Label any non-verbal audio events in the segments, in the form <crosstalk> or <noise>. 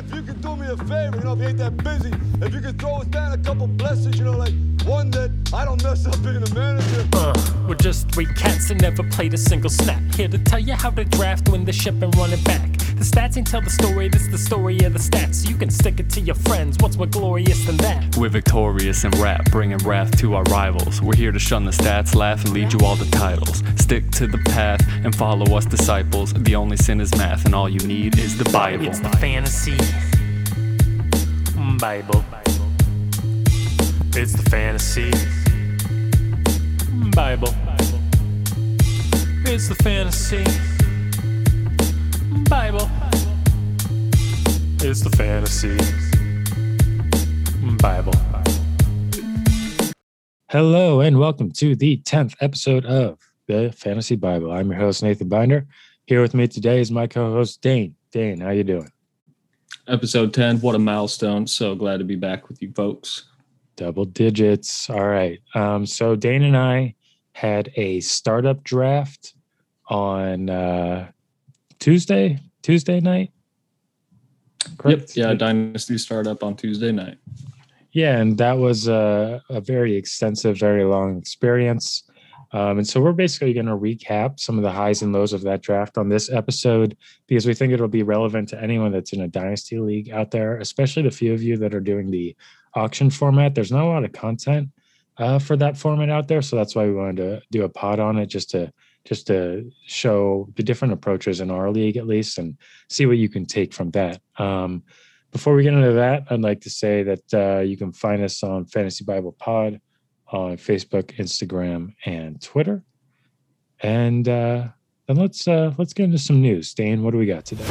if you could do me a favor, you know, if you ain't that busy, if you could throw us down a couple blessings, you know, like one that I don't mess up being a manager. Uh, we're just three cats that never played a single snap. Here to tell you how to draft, win the ship, and run it back. The stats ain't tell the story, this the story of the stats. You can stick it to your friends, what's more glorious than that? We're victorious in rap, bringing wrath to our rivals. We're here to shun the stats, laugh, and lead you all the titles. Stick to the path and follow us, disciples. The only sin is math, and all you need is the Bible. It's the fantasy Bible. It's the fantasy Bible. It's the fantasy Bible. It's the fantasy Bible. Hello and welcome to the 10th episode of the Fantasy Bible. I'm your host Nathan Binder. Here with me today is my co-host Dane. Dane, how you doing? Episode 10, what a milestone. So glad to be back with you folks. Double digits. All right. Um, so Dane and I had a startup draft on uh, Tuesday, Tuesday night. Correct? Yep. Yeah, Dynasty startup on Tuesday night. Yeah, and that was a, a very extensive, very long experience. Um, and so we're basically going to recap some of the highs and lows of that draft on this episode because we think it'll be relevant to anyone that's in a dynasty league out there, especially the few of you that are doing the auction format. There's not a lot of content uh, for that format out there, so that's why we wanted to do a pod on it just to just to show the different approaches in our league at least and see what you can take from that. Um, before we get into that, I'd like to say that uh, you can find us on Fantasy Bible Pod on Facebook, Instagram, and Twitter. And uh, then let's uh, let's get into some news. Dane, what do we got today?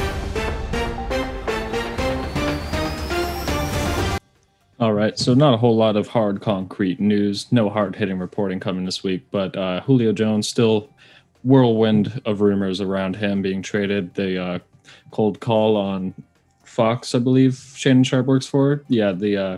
All right, so not a whole lot of hard concrete news, no hard hitting reporting coming this week, but uh, Julio Jones still whirlwind of rumors around him being traded. The uh, cold call on Fox, I believe Shannon Sharpe works for. Yeah, the uh,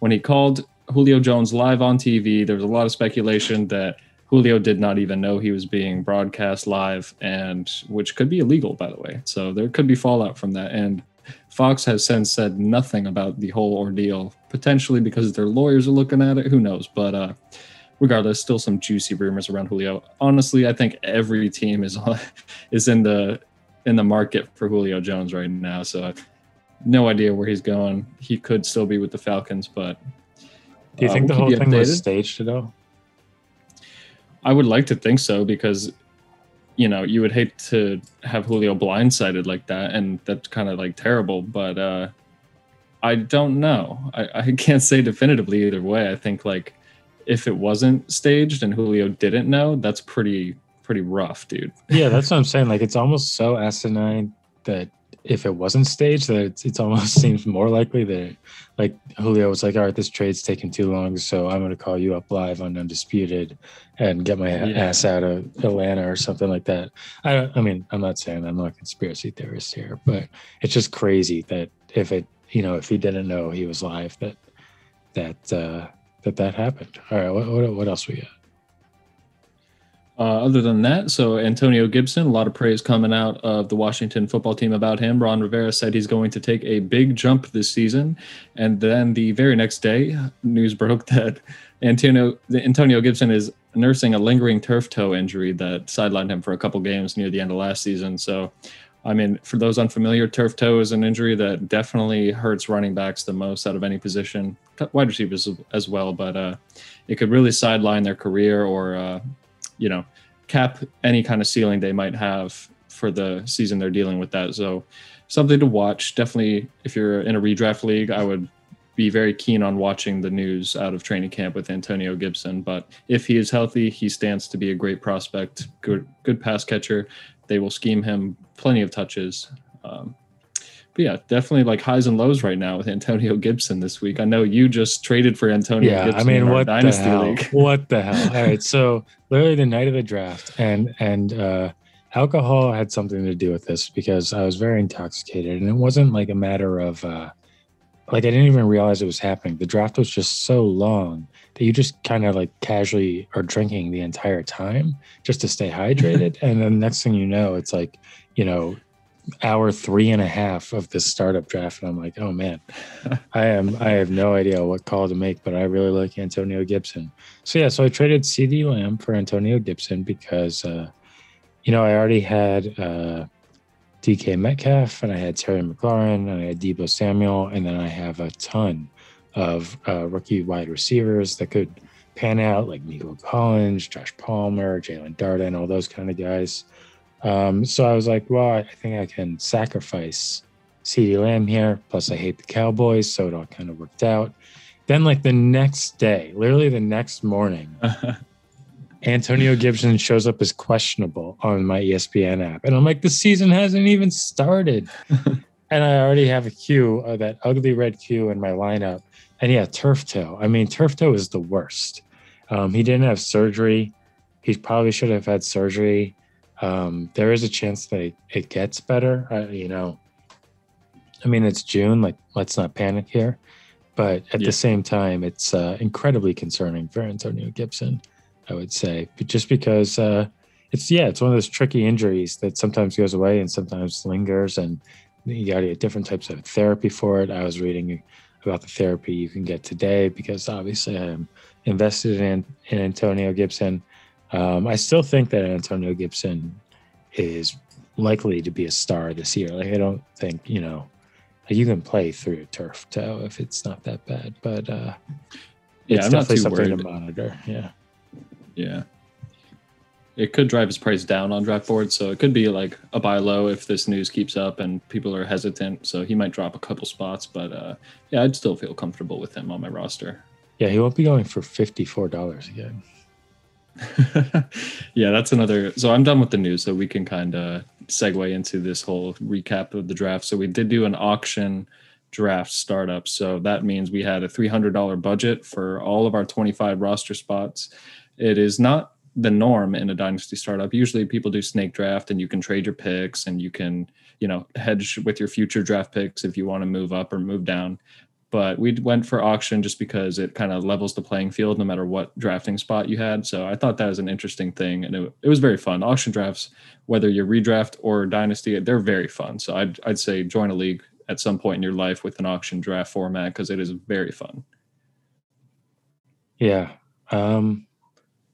when he called Julio Jones live on TV, there was a lot of speculation that Julio did not even know he was being broadcast live, and which could be illegal, by the way. So there could be fallout from that. And Fox has since said nothing about the whole ordeal, potentially because their lawyers are looking at it. Who knows? But uh, regardless, still some juicy rumors around Julio. Honestly, I think every team is <laughs> is in the in the market for Julio Jones right now. So no idea where he's going. He could still be with the Falcons, but do you uh, think the whole thing updated. was staged at all? I would like to think so because you know you would hate to have Julio blindsided like that, and that's kind of like terrible. But uh, I don't know. I, I can't say definitively either way. I think like if it wasn't staged and Julio didn't know, that's pretty pretty rough, dude. yeah, that's what I'm <laughs> saying. Like it's almost so asinine that if it wasn't staged, that it's, it's almost <laughs> seems more likely that like Julio was like, all right, this trade's taking too long, so I'm going to call you up live on Undisputed and get my yeah. ass out of Atlanta or something like that. I, I mean, I'm not saying I'm not a conspiracy theorist here, but it's just crazy that if it, you know, if he didn't know he was live, that that uh, that that happened. All right, what what, what else we got? Uh, other than that, so Antonio Gibson, a lot of praise coming out of the Washington football team about him. Ron Rivera said he's going to take a big jump this season, and then the very next day, news broke <laughs> that Antonio Antonio Gibson is nursing a lingering turf toe injury that sidelined him for a couple games near the end of last season. So, I mean, for those unfamiliar, turf toe is an injury that definitely hurts running backs the most out of any position, wide receivers as well. But uh, it could really sideline their career or uh, you know cap any kind of ceiling they might have for the season they're dealing with that. So something to watch. Definitely, if you're in a redraft league, I would be very keen on watching the news out of training camp with Antonio Gibson. But if he is healthy, he stands to be a great prospect. Good, good pass catcher. They will scheme him plenty of touches. Um, but yeah, definitely like highs and lows right now with Antonio Gibson this week. I know you just traded for Antonio yeah, Gibson. I mean, what the hell? League. <laughs> What the hell? All right. So literally the night of the draft and and uh alcohol had something to do with this because I was very intoxicated and it wasn't like a matter of uh like I didn't even realize it was happening. The draft was just so long that you just kind of like casually are drinking the entire time just to stay hydrated. <laughs> and then next thing you know, it's like, you know, hour three and a half of this startup draft, and I'm like, oh man, <laughs> I am I have no idea what call to make, but I really like Antonio Gibson. So yeah, so I traded CeeDee Lamb for Antonio Gibson because uh, you know I already had uh, DK Metcalf and I had Terry McLaurin and I had Deebo Samuel, and then I have a ton of uh, rookie wide receivers that could pan out, like Nico Collins, Josh Palmer, Jaelon Darden, all those kind of guys. Um, so I was like, well, I think I can sacrifice CeeDee Lamb here. Plus, I hate the Cowboys, so it all kind of worked out. Then, like the next day, literally the next morning, <laughs> Antonio Gibson shows up as questionable on my ESPN app, and I'm like, the season hasn't even started, <laughs> and I already have a Q, uh, that ugly red cue in my lineup. And yeah, turf toe. I mean, turf toe is the worst. Um, he didn't have surgery. He probably should have had surgery. Um, there is a chance that it, it gets better. Uh, you know, I mean, it's June. Like, let's not panic here. But at Yeah. the same time, it's uh, incredibly concerning for Antonio Gibson. I would say, but just because uh, it's yeah, it's one of those tricky injuries that sometimes goes away and sometimes lingers, and you got to get different types of therapy for it. I was reading about the therapy you can get today because obviously I'm invested in in Antonio Gibson. Um, I still think that Antonio Gibson is likely to be a star this year. Like I don't think you know you can play through a turf toe if it's not that bad, but uh, Yeah, it's I'm not definitely too something worried. to monitor. Yeah. Yeah. It could drive his price down on draft boards, so it could be like a buy low if this news keeps up and people are hesitant. So he might drop a couple spots, but uh, yeah, I'd still feel comfortable with him on my roster. Yeah, he won't be going for fifty-four dollars again. <laughs> yeah, that's another. So I'm done with the news, so we can kind of segue into this whole recap of the draft. So we did do an auction draft startup. So that means we had a $300 budget for all of our 25 roster spots. It is not the norm in a dynasty startup. Usually people do snake draft and you can trade your picks and you can, you know, hedge with your future draft picks if you want to move up or move down. But we went for auction just because it kind of levels the playing field no matter what drafting spot you had. So I thought that was an interesting thing and it, it was very fun. Auction drafts, whether you're redraft or dynasty, they're very fun. So I'd, I'd say join a league at some point in your life with an auction draft format because it is very fun. Yeah. Um,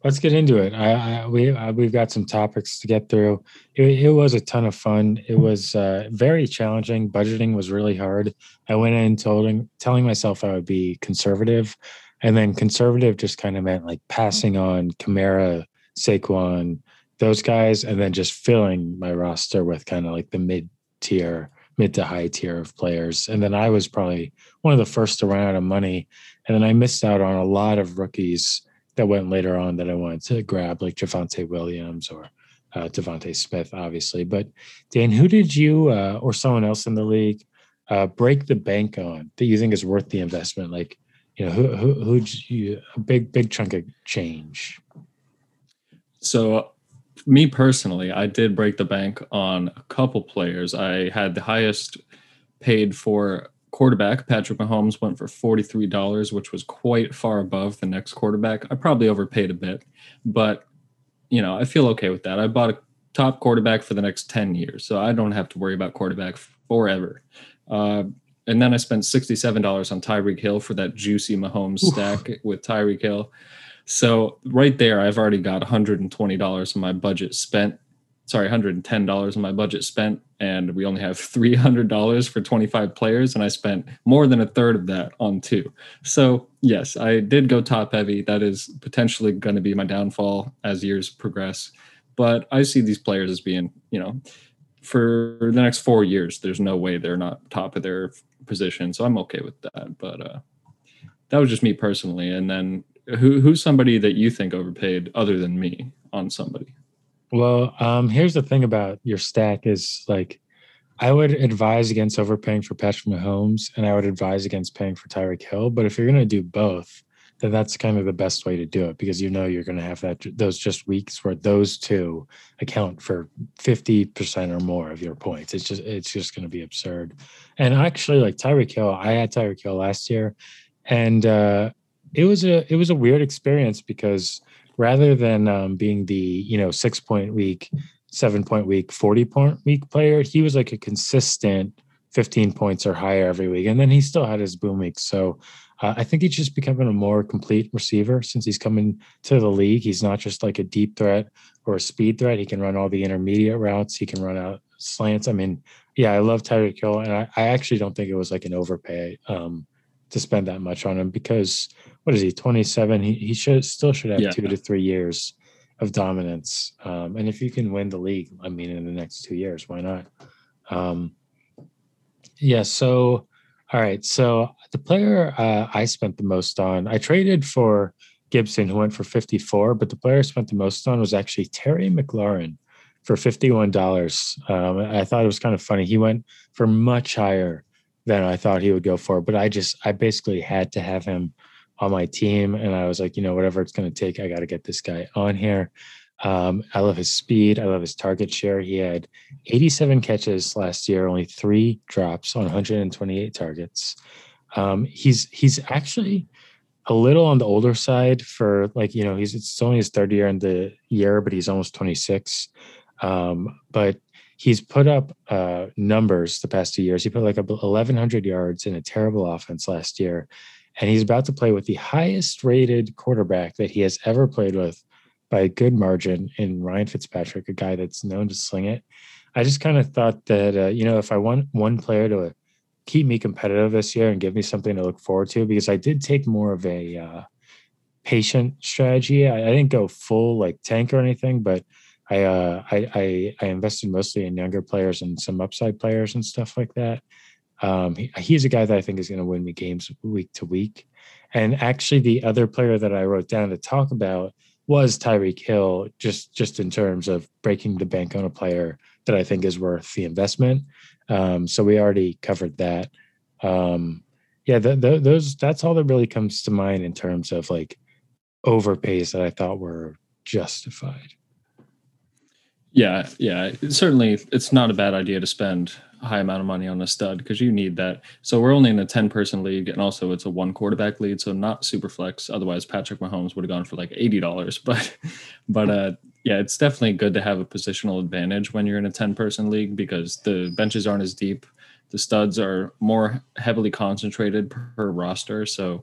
let's get into it. I, I we uh, we've got some topics to get through. It, it was a ton of fun. It was uh, very challenging. Budgeting was really hard. I went in telling telling myself I would be conservative, and then conservative just kind of meant like passing on Kamara, Saquon, those guys, and then just filling my roster with kind of like the mid tier, mid to high tier of players. And then I was probably one of the first to run out of money, and then I missed out on a lot of rookies that went later on that I wanted to grab, like Javonte Williams or uh, DeVonta Smith, obviously. But Dan, who did you uh, or someone else in the league uh, break the bank on that you think is worth the investment? Like, you know, who who who'd you a big big chunk of change? So, me personally, I did break the bank on a couple players. I had the highest paid for quarterback. Patrick Mahomes went for $43, which was quite far above the next quarterback. I probably overpaid a bit, but you know, I feel okay with that. I bought a top quarterback for the next 10 years, so I don't have to worry about quarterback forever. Uh, and then I spent $67 on Tyreek Hill for that juicy Mahomes stack with Tyreek Hill. So right there, I've already got $120 in my budget spent. Sorry, $110 in my budget spent, and we only have $300 for 25 players, and I spent more than a third of that on two. So yes, I did go top heavy. That is potentially going to be my downfall as years progress. But I see these players as being, you know, for the next four years, there's no way they're not top of their position. So I'm okay with that. But uh, that was just me personally. And then who who's somebody that you think overpaid other than me on somebody? Well, um, here's the thing about your stack is like I would advise against overpaying for Patrick Mahomes and I would advise against paying for Tyreek Hill. But if you're gonna do both, then that's kind of the best way to do it because you know you're gonna have that those just weeks where those two account for 50% or more of your points. It's just it's just gonna be absurd. And actually like Tyreek Hill, I had Tyreek Hill last year and uh it was a it was a weird experience because rather than um, being the you know six point week seven point week, 40 point week player. He was like a consistent 15 points or higher every week. And then he still had his boom week. So uh, I think he's just becoming a more complete receiver since he's coming to the league. He's not just like a deep threat or a speed threat. He can run all the intermediate routes. He can run out slants. I mean, yeah, I love Tyreek Hill, and I, I actually don't think it was like an overpay um, to spend that much on him because what is he? Twenty seven. He he should still should have yeah. two to three years of dominance. Um, and if you can win the league, I mean, in the next two years, why not? Um, yeah. So, all right. So the player uh, I spent the most on, I traded for Gibson, who went for 54, but the player I spent the most on was actually Terry McLaurin for $51. Um, I thought it was kind of funny. He went for much higher than I thought he would go for, but I just, I basically had to have him on my team. And I was like, you know, whatever it's going to take, I got to get this guy on here. Um, I love his speed. I love his target share. He had 87 catches last year, only three drops on 128 targets. Um, he's he's actually a little on the older side for like you know he's it's only his third year in the year, but he's almost 26. Um, but he's put up uh, numbers the past two years. He put like 1,100 yards in a terrible offense last year, and he's about to play with the highest rated quarterback that he has ever played with by a good margin in Ryan Fitzpatrick, a guy that's known to sling it. I just kind of thought that uh, you know if I want one player to keep me competitive this year and give me something to look forward to, because I did take more of a uh, patient strategy. I, I, didn't go full like tank or anything, but I, uh, I, I I invested mostly in younger players and some upside players and stuff like that. Um, he, he's a guy that I think is going to win me games week to week. And actually, the other player that I wrote down to talk about was Tyreek Hill, just just in terms of breaking the bank on a player that I think is worth the investment. Um, so we already covered that. Um, yeah, the, the, those that's all that really comes to mind in terms of like overpays that I thought were justified. Yeah, yeah. Certainly, it's not a bad idea to spend high amount of money on a stud because you need that. So we're only in a ten person league, and also it's a one quarterback lead, so not super flex. Otherwise, Patrick Mahomes would have gone for like eighty dollars. <laughs> But, but uh, yeah, it's definitely good to have a positional advantage when you're in a ten person league because the benches aren't as deep. The studs are more heavily concentrated per roster, so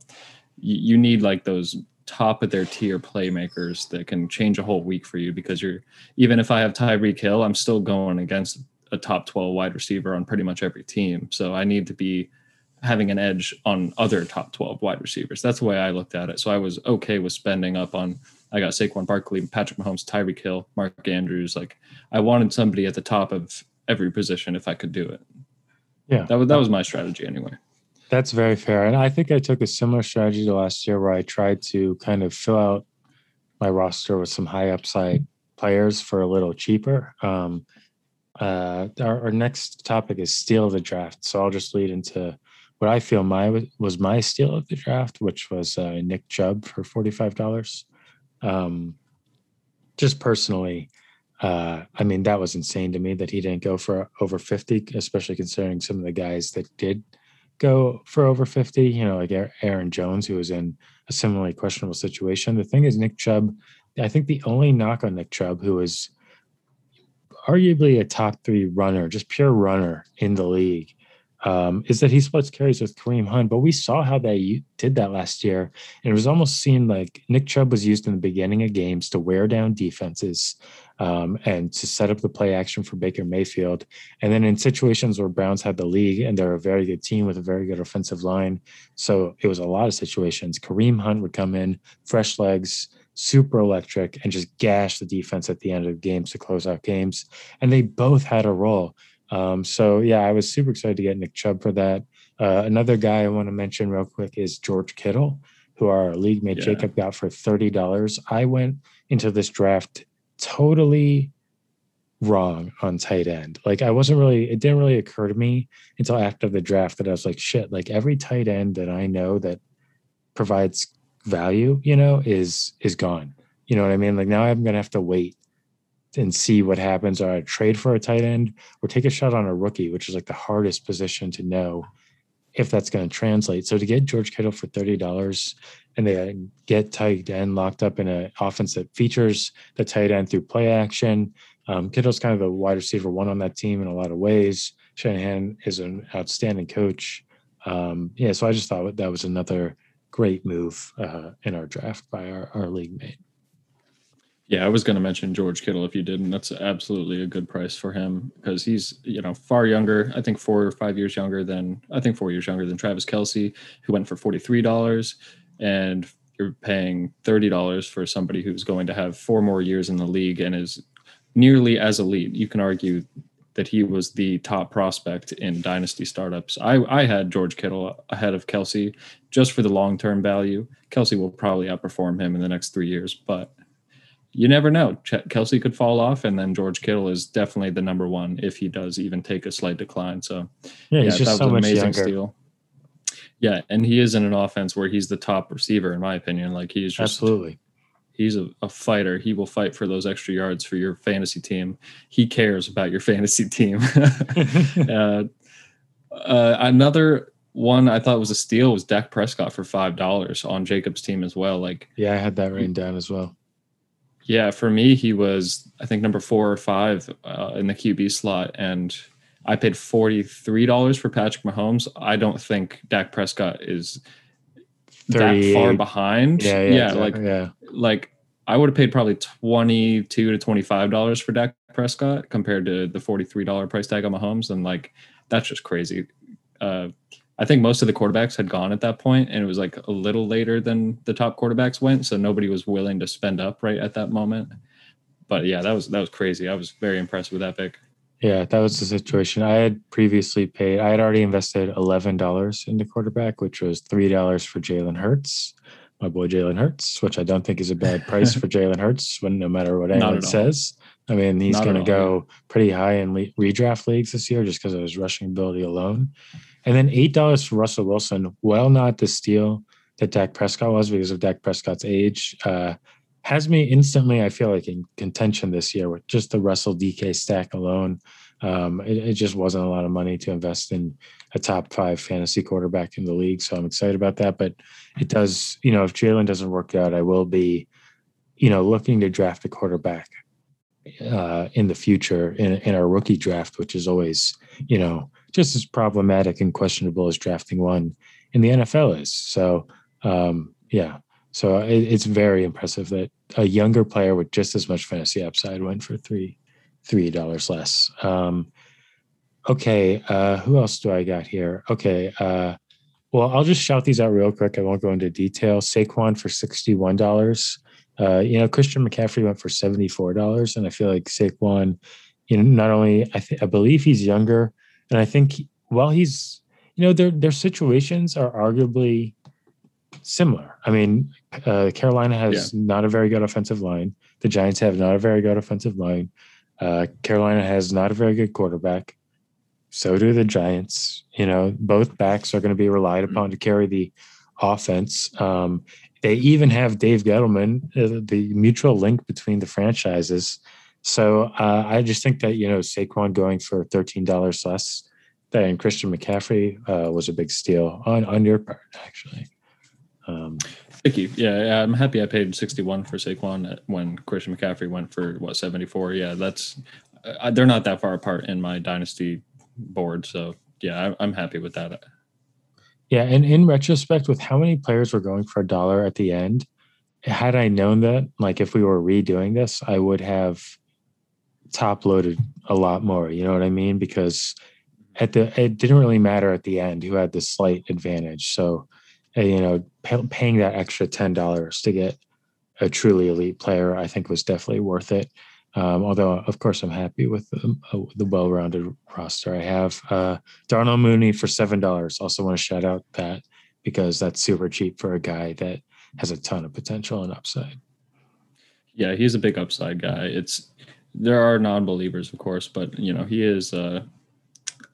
you need like those top of their tier playmakers that can change a whole week for you because you're even if I have Tyreek Hill, I'm still going against a top 12 wide receiver on pretty much every team. So I need to be having an edge on other top 12 wide receivers. That's the way I looked at it. So I was okay with spending up on I got Saquon Barkley, Patrick Mahomes, Tyreek Hill, Mark Andrews. Like I wanted somebody at the top of every position if I could do it. Yeah. That was that was my strategy anyway. That's very fair. And I think I took a similar strategy to last year where I tried to kind of fill out my roster with some high upside players for a little cheaper. Um, uh, our, our, next topic is steal the draft. So I'll just lead into what I feel my was my steal of the draft, which was uh, Nick Chubb for forty five dollars. Um, just personally, uh, I mean that was insane to me that he didn't go for over fifty, especially considering some of the guys that did go for over 50, you know, like Aaron Jones, who was in a similarly questionable situation. The thing is, Nick Chubb, I think the only knock on Nick Chubb, who is arguably a top three runner, just pure runner in the league, um, is that he splits carries with Kareem Hunt. But we saw how they did that last year. And it was almost seen like Nick Chubb was used in the beginning of games to wear down defenses um, and to set up the play action for Baker Mayfield. And then in situations where Browns had the league and they're a very good team with a very good offensive line. So it was a lot of situations. Kareem Hunt would come in, fresh legs, super electric, and just gash the defense at the end of games to close out games. And they both had a role. Um, so yeah, I was super excited to get Nick Chubb for that. Uh, another guy I want to mention real quick is George Kittle, who our league mate yeah. Jacob got for thirty dollars. I went into this draft totally wrong on tight end. Like I wasn't really, it didn't really occur to me until after the draft that I was like, shit, like every tight end that I know that provides value, you know, is is gone. You know what I mean? Like now I'm gonna have to wait and see what happens or I trade for a tight end or take a shot on a rookie, which is like the hardest position to know if that's going to translate. So to get George Kittle for thirty dollars and they get tight end locked up in an offense that features the tight end through play action, Um, Kittle's kind of the wide receiver one on that team in a lot of ways. Shanahan is an outstanding coach. Um, yeah, so I just thought that was another great move uh, in our draft by our, our league mate. Yeah, I was going to mention George Kittle if you didn't. That's absolutely a good price for him because he's you know far younger. I think four or five years younger than I think four years younger than Travis Kelce, who went for forty three dollars, and you're paying thirty dollars for somebody who's going to have four more years in the league and is nearly as elite. You can argue that he was the top prospect in dynasty startups. I, I had George Kittle ahead of Kelce just for the long term value. Kelce will probably outperform him in the next three years, but you never know. Kelce could fall off, and then George Kittle is definitely the number one if he does even take a slight decline. So, yeah, he's yeah, just so much younger. Steal. Yeah, and he is in an offense where he's the top receiver, in my opinion. Like he's just absolutely he's a, a, fighter. He will fight for those extra yards for your fantasy team. He cares about your <laughs> fantasy team. <laughs> uh, uh, another one I thought was a steal was Dak Prescott for five dollars on Jacob's team as well. Like, yeah, I had that written down as well. Yeah, for me, he was I think number four or five uh, in the QB slot, and I paid forty three dollars for Patrick Mahomes. I don't think Dak Prescott is that far behind. Yeah, yeah, yeah like yeah. like I would have paid probably twenty two to twenty five dollars for Dak Prescott compared to the forty three dollar price tag on Mahomes, and like that's just crazy. Uh, I think most of the quarterbacks had gone at that point, and it was like a little later than the top quarterbacks went, so nobody was willing to spend up right at that moment. But yeah, that was that was crazy. I was very impressed with that pick. Yeah, that was the situation. I had previously paid. I had already invested eleven dollars in the quarterback, which was three dollars for Jalen Hurts, my boy Jalen Hurts, which I don't think is a bad price <laughs> for Jalen Hurts. When no matter what anyone says, I mean he's going to go pretty high in le- redraft leagues this year just because of his rushing ability alone. And then eight dollars for Russell Wilson. Well, not the steal that Dak Prescott was because of Dak Prescott's age. Uh, has me instantly, I feel like, in contention this year with just the Russell DK stack alone. Um, it, it, just wasn't a lot of money to invest in a top five fantasy quarterback in the league. So I'm excited about that. But it does, you know, if Jalen doesn't work out, I will be, you know, looking to draft a quarterback uh, in the future in, in our rookie draft, which is always, you know, just as problematic and questionable as drafting one in the NFL is. So, um, yeah. So it, it's very impressive that a younger player with just as much fantasy upside went for three, three dollars less. Um, okay, uh, who else do I got here? Okay, uh, well, I'll just shout these out real quick. I won't go into detail. Saquon for sixty-one dollars. Uh, you know, Christian McCaffrey went for seventy-four dollars, and I feel like Saquon, you know, not only I think I believe he's younger, and I think while he's, you know, their their situations are arguably similar. I mean, uh, Carolina has yeah. not a very good offensive line. The Giants have not a very good offensive line. Uh, Carolina has not a very good quarterback. So do the Giants. You know, both backs are going to be relied mm-hmm. upon to carry the offense. Um, they even have Dave Gettleman, uh, the mutual link between the franchises. So uh, I just think that you know Saquon going for thirteen dollars less than Christian McCaffrey uh, was a big steal on on your part, actually. Um, Thank you. Yeah, I'm happy I paid 61 for Saquon when Christian McCaffrey went for what 74. Yeah, that's uh, they're not that far apart in my dynasty board. So yeah, I, I'm happy with that. Yeah, and in retrospect, with how many players were going for a dollar at the end, had I known that, like if we were redoing this, I would have top loaded a lot more. You know what I mean? Because at the it didn't really matter at the end who had the slight advantage. So you know, pay, paying that extra ten dollars to get a truly elite player, I think was definitely worth it. Um, although, of course, I'm happy with the, uh, the well-rounded roster I have. Uh, Darnell Mooney for seven dollars. Also, want to shout out that because that's super cheap for a guy that has a ton of potential and upside. Yeah, he's a big upside guy. It's there are non-believers, of course, but you know he is uh,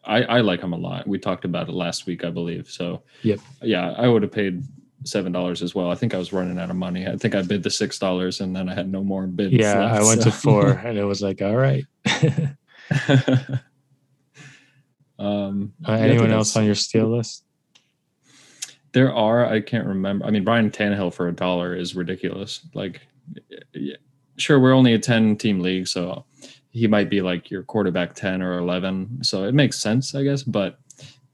I, I like him a lot. We talked about it last week, I believe. So yep. yeah, I would have paid seven dollars as well. I think I was running out of money. I think I bid the six dollars and then I had no more bids. Yeah, left, I went so. to four <laughs> and it was like, all right. <laughs> um, uh, anyone else on your steal list? There are. I can't remember. I mean, Brian Tannehill for a dollar is ridiculous. Like, yeah, sure, we're only a ten team league, so he might be like your quarterback 10 or 11. So it makes sense, I guess. But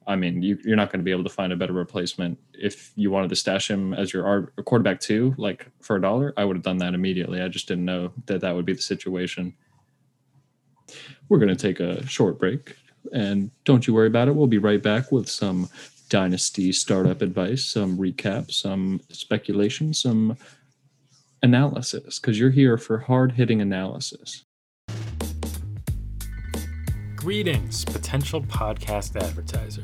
I mean, you, are not going to be able to find a better replacement. If you wanted to stash him as your quarterback two, like for a dollar, I would have done that immediately. I just didn't know that that would be the situation. We're going to take a short break. And don't you worry about it. We'll be right back with some dynasty startup advice, some recap, some speculation, some analysis, because you're here for hard hitting analysis. Greetings, potential podcast advertiser.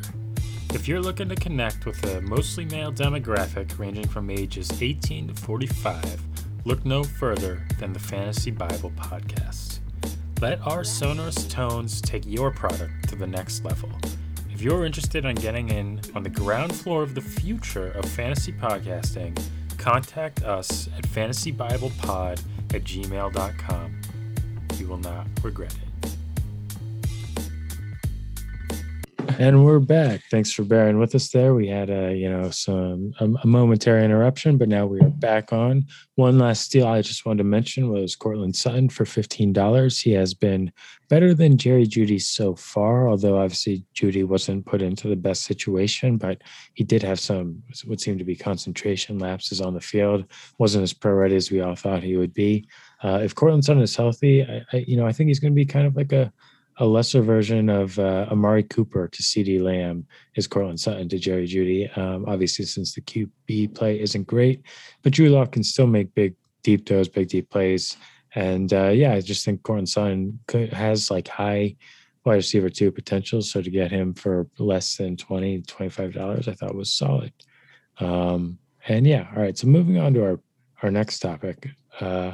If you're looking to connect with a mostly male demographic ranging from ages 18 to 45, look no further than the Fantasy Bible podcast. Let our sonorous tones take your product to the next level. If you're interested in getting in on the ground floor of the future of fantasy podcasting, contact us at fantasybiblepod at gmail.com. You will not regret it. And we're back. Thanks for bearing with us there. We had a you know some a, a, momentary interruption, but now we are back on. One last deal I just wanted to mention was Courtland Sutton for fifteen dollars. He has been better than Jerry Jeudy so far, although obviously Jeudy wasn't put into the best situation, but he did have some what seemed to be concentration lapses on the field. wasn't as pro ready as we all thought he would be. Uh, if Courtland Sutton is healthy, I, I you know I think he's going to be kind of like a a lesser version of uh, Amari Cooper to CeeDee Lamb is Courtland Sutton to Jerry Jeudy. Um, obviously, since the QB play isn't great, but Drew Lock can still make big deep throws, big deep plays. And uh, yeah, I just think Courtland Sutton has like high wide receiver two potential. So to get him for less than 20 $25, I thought was solid. Um, and yeah, all right. So moving on to our, our next topic. Uh,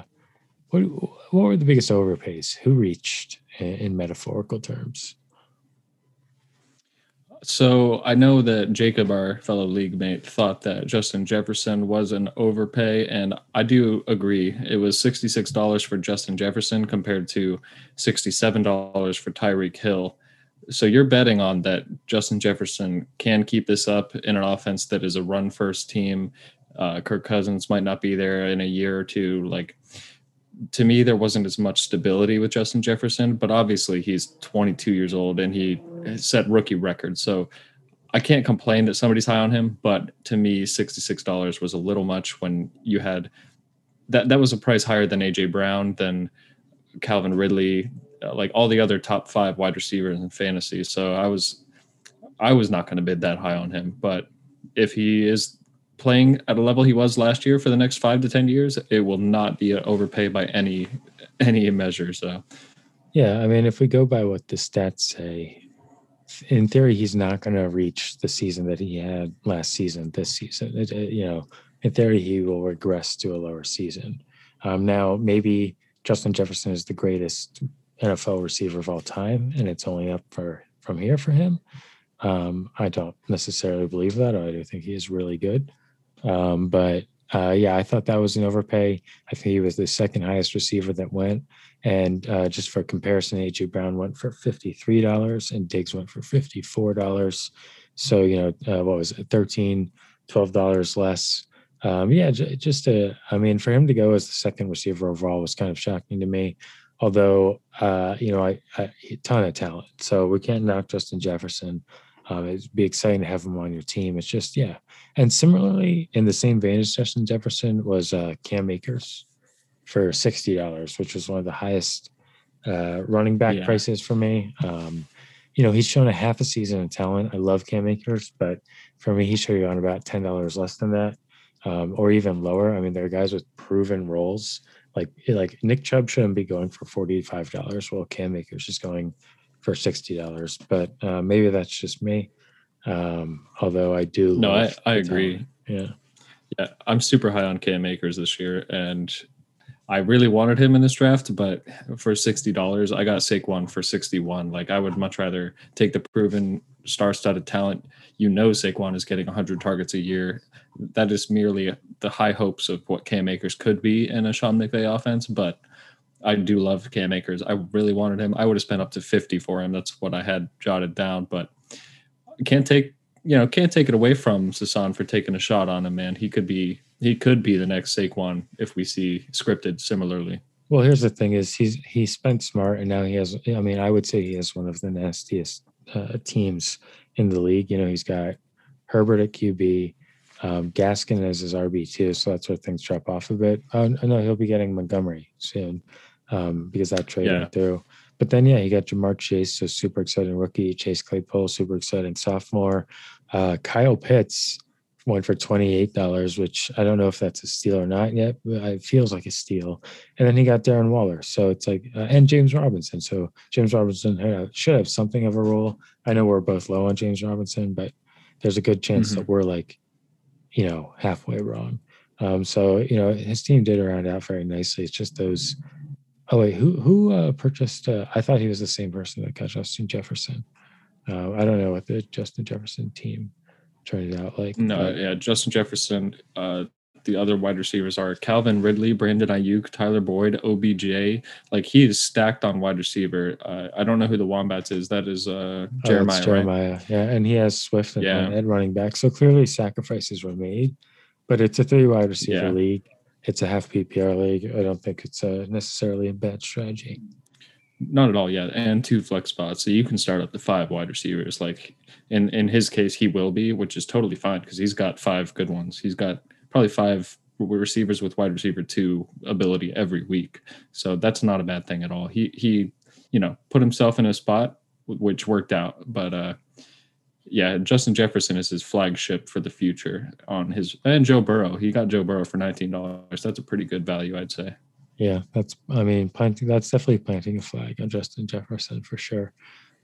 what, what were the biggest overpays? Who reached in, metaphorical terms? So I know that Jacob, our fellow league mate, thought that Justin Jefferson was an overpay, and I do agree. It was sixty-six dollars for Justin Jefferson compared to sixty-seven dollars for Tyreek Hill. So you're betting on that Justin Jefferson can keep this up in an offense that is a run-first team. Uh, Kirk Cousins might not be there in a year or two. Like to me, there wasn't as much stability with Justin Jefferson, but obviously he's 22 years old and he set rookie records. So I can't complain that somebody's high on him, but to me, $66 was a little much when you had that. That was a price higher than AJ Brown, than Calvin Ridley, uh, like all the other top five wide receivers in fantasy. So I was, I was not going to bid that high on him, but if he is playing at a level he was last year for the next five to ten years, it will not be overpaid by any any measure. So, yeah, I mean, if we go by what the stats say, in theory, he's not going to reach the season that he had last season. This season, it, it, you know, in theory, he will regress to a lower season. Um, now, maybe Justin Jefferson is the greatest NFL receiver of all time, and it's only up for from here for him. Um, I don't necessarily believe that. I do think he is really good. Um, but uh, yeah, I thought that was an overpay. I think he was the second highest receiver that went. And uh, just for comparison, AJ Brown went for fifty-three dollars, and Diggs went for fifty-four dollars. So you know, uh, what was it, 13 dollars less. Um, yeah, j- just a, I mean, for him to go as the second receiver overall was kind of shocking to me. Although, uh, you know, I, I a ton of talent, so we can't knock Justin Jefferson. Um, it'd be exciting to have him on your team. It's just, yeah. And similarly, in the same vein as Justin Jefferson was uh, Cam Akers for sixty dollars, which was one of the highest uh, running back yeah. prices for me. Um, you know, he's shown a half a season of talent. I love Cam Akers, but for me, he should be on about ten dollars less than that, um, or even lower. I mean, there are guys with proven roles. Like like Nick Chubb shouldn't be going for forty five dollars, while Cam Akers is going for sixty dollars. But uh, maybe that's just me. Um, although I do. No, I, I agree. Yeah. Yeah. I'm super high on Cam Akers this year. And I really wanted him in this draft, but for $60, I got Saquon for 61. Like I would much rather take the proven star studded talent. You know, Saquon is getting 100 targets a year. That is merely the high hopes of what Cam Akers could be in a Sean McVay offense. But I do love Cam Akers. I really wanted him. I would have spent up to 50 for him. That's what I had jotted down, but can't take, you know, can't take it away from Sasan for taking a shot on him, man. He could be he could be the next Saquon if we see scripted similarly. Well, here's the thing: is he's he spent smart, and now he has. I mean, I would say he has one of the nastiest uh, teams in the league. You know, he's got Herbert at QB, um, Gaskin as his RB two, so that's where things drop off a bit. Oh no, he'll be getting Montgomery soon um, because that trade Yeah. went through. But then, yeah, you got Ja'Marr Chase, so super exciting rookie. Chase Claypool, super exciting sophomore. Uh, Kyle Pitts went for twenty eight dollars, which I don't know if that's a steal or not yet, but it feels like a steal. And then he got Darren Waller, so it's like, uh, and James Robinson. So James Robinson should have something of a role. I know we're both low on James Robinson, but there's a good chance that we're like, you know, halfway wrong. Um, so you know, his team did round out very nicely. It's just those. Oh wait, who who uh, purchased? Uh, I thought he was the same person that got Justin Jefferson. Uh, I don't know what the Justin Jefferson team turned out like. No, yeah, Justin Jefferson. Uh, the other wide receivers are Calvin Ridley, Brandon Aiyuk, Tyler Boyd, OBJ. Like he is stacked on wide receiver. Uh, I don't know who the Wombats is. That is uh, Oh, Jeremiah. right? Jeremiah, yeah, and he has Swift and Yeah. Ed running back. So clearly sacrifices were made, but it's a three wide receiver Yeah. league. It's a half PPR league. I don't think it's a necessarily a bad strategy. Not at all, yeah. And two flex spots. So you can start up to five wide receivers. Like in in his case, he will be, which is totally fine because he's got five good ones. He's got probably five receivers with wide receiver two ability every week. So that's not a bad thing at all. He he, you know, put himself in a spot which worked out. But uh yeah, Justin Jefferson is his flagship for the future on his and Joe Burrow. He got Joe Burrow for nineteen dollars. That's a pretty good value, I'd say. Yeah, that's I mean planting that's definitely planting a flag on Justin Jefferson for sure.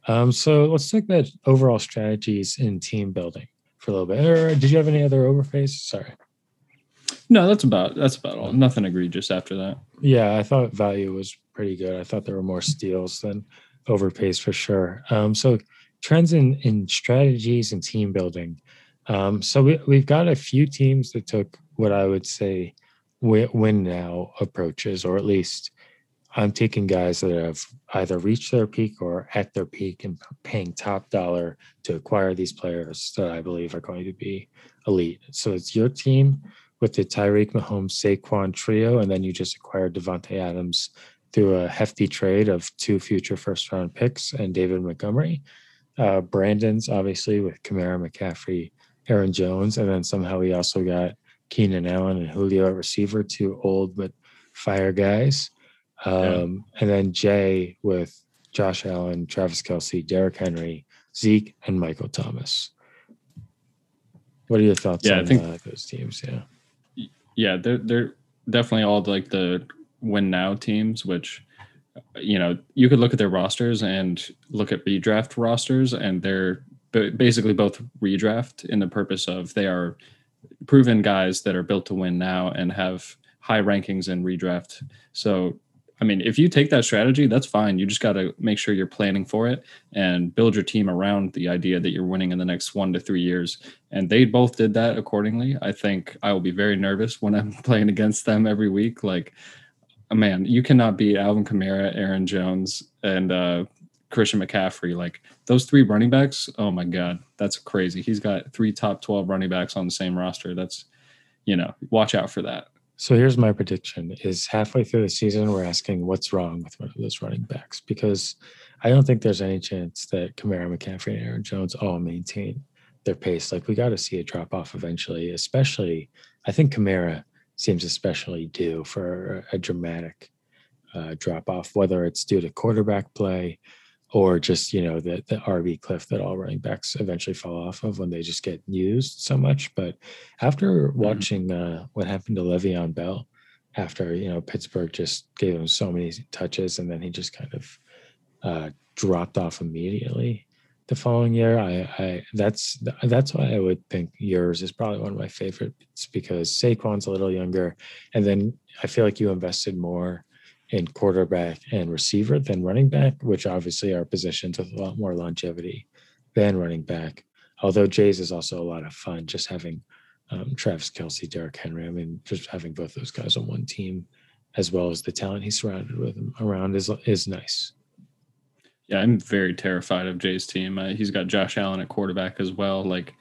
Um, so let's talk about overall strategies in team building for a little bit. Or did you have any other overface? Sorry. No, that's about that's about all. Nothing egregious after that. Yeah, I thought value was pretty good. I thought there were more steals than overpays for sure. Um, so trends in in strategies and team building. Um, so we we've got a few teams that took what I would say win, now approaches, or at least I'm taking guys that have either reached their peak or at their peak and paying top dollar to acquire these players that I believe are going to be elite. So it's your team with the Tyreek Mahomes Saquon trio, and then you just acquired Davante Adams through a hefty trade of two future first round picks and David Montgomery. Uh, Brandon's obviously with Kamara McCaffrey, Aaron Jones, and then somehow he also got Keenan Allen and Julio at receiver, two old but fire guys. Um, And then Jay with Josh Allen, Travis Kelce, Derrick Henry, Zeke, and Michael Thomas. What are your thoughts Yeah, I on think- uh, those teams? Yeah. yeah, they're they're definitely all like the win now teams, which you know you could look at their rosters and look at redraft rosters, and they're ba- basically both redraft in the purpose of they are proven guys that are built to win now and have high rankings in redraft. So. I mean, if you take that strategy, that's fine. You just got to make sure you're planning for it and build your team around the idea that you're winning in the next one to three years and they both did that accordingly. I think I will be very nervous when I'm <laughs> playing against them every week. Like, man, you cannot beat Alvin Kamara, Aaron Jones, and uh, Christian McCaffrey. Like those three running backs. Oh my God, that's crazy. He's got three top twelve running backs on the same roster. That's, you know, watch out for that. So here's my prediction: is halfway through the season, we're asking what's wrong with one of those running backs because I don't think there's any chance that Kamara, McCaffrey, and Aaron Jones all maintain their pace. Like we got to see a drop off eventually. Especially, I think Kamara seems especially due for a, dramatic uh, drop off, whether it's due to quarterback play or just you know the the RB cliff that all running backs eventually fall off of when they just get used so much. But after watching uh, what happened to Le'Veon Bell, after you know Pittsburgh just gave him so many touches and then he just kind of uh, dropped off immediately the following year. I, I that's that's why I would think yours is probably one of my favorites because Saquon's a little younger, and then I feel like you invested more in quarterback and receiver than running back, which obviously are positions with a lot more longevity than running back. Although Jay's is also a lot of fun, just having um, Travis Kelce, Derrick Henry. I mean, just having both those guys on one team, as well as the talent he's surrounded with him around, is is nice. Yeah, I'm very terrified of Jay's team. Uh, he's got Josh Allen at quarterback as well. Like,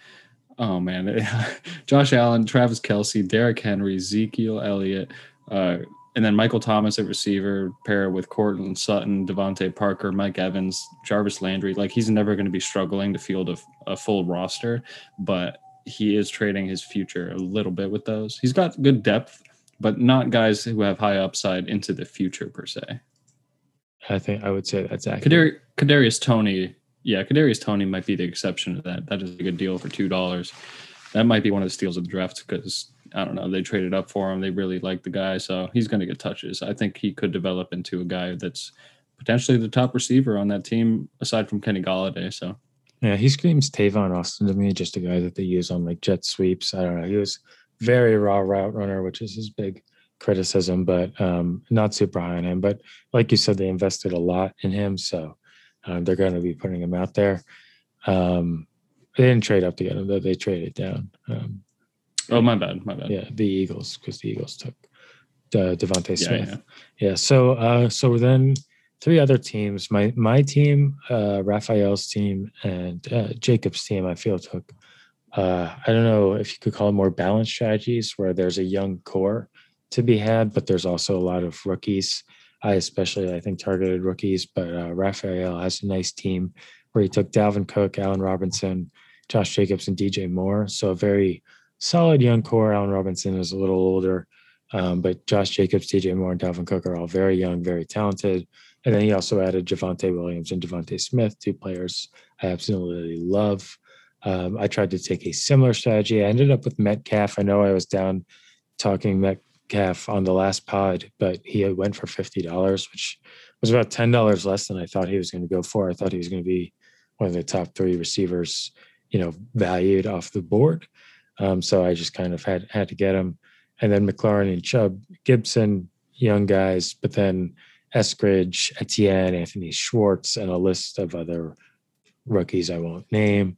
oh man, <laughs> Josh Allen, Travis Kelce, Derrick Henry, Ezekiel Elliott, uh, and then Michael Thomas at receiver, pair with Courtland Sutton, DeVante Parker, Mike Evans, Jarvis Landry. Like he's never going to be struggling to field a, a, full roster, but he is trading his future a little bit with those. He's got good depth, but not guys who have high upside into the future per se. I think I would say that's accurate. Kadari- Kadarius Toney, yeah, Kadarius Toney might be the exception to that. That is a good deal for two dollars. That might be one of the steals of the draft because I don't know. They traded up for him. They really like the guy, so he's going to get touches. I think he could develop into a guy that's potentially the top receiver on that team, aside from Kenny Golladay. So yeah, he screams Tavon Austin to me, just a guy that they use on like jet sweeps. I don't know. He was very raw route runner, which is his big criticism, but um, not super high on him. But like you said, they invested a lot in him, so um, they're going to be putting him out there. Um, they didn't trade up to get him, though. They traded down. Um, Oh, my bad. My bad. Yeah, the Eagles because the Eagles took uh, DeVonta Smith. Yeah, yeah. yeah, So, uh, so then three other teams. My my team, uh, Raphael's team, and uh, Jacob's team. I feel took. Uh, I don't know if you could call it more balanced strategies where there's a young core to be had, but there's also a lot of rookies. I especially I think targeted rookies, but uh, Raphael has a nice team where he took Dalvin Cook, Allen Robinson, Josh Jacobs, and DJ Moore. So a very solid young core. Allen Robinson is a little older, um, but Josh Jacobs, DJ Moore, and Dalvin Cook are all very young, very talented. And then he also added Javonte Williams and DeVonta Smith, two players I absolutely love. Um, I tried to take a similar strategy. I ended up with Metcalf. I know I was down talking Metcalf on the last pod, but he went for fifty dollars, which was about ten dollars less than I thought he was going to go for. I thought he was going to be one of the top three receivers, you know, valued off the board. Um, so I just kind of had had to get him. And then McLaurin and Chubb, Gibson, young guys, but then Eskridge, Etienne, Anthony Schwartz, and a list of other rookies I won't name.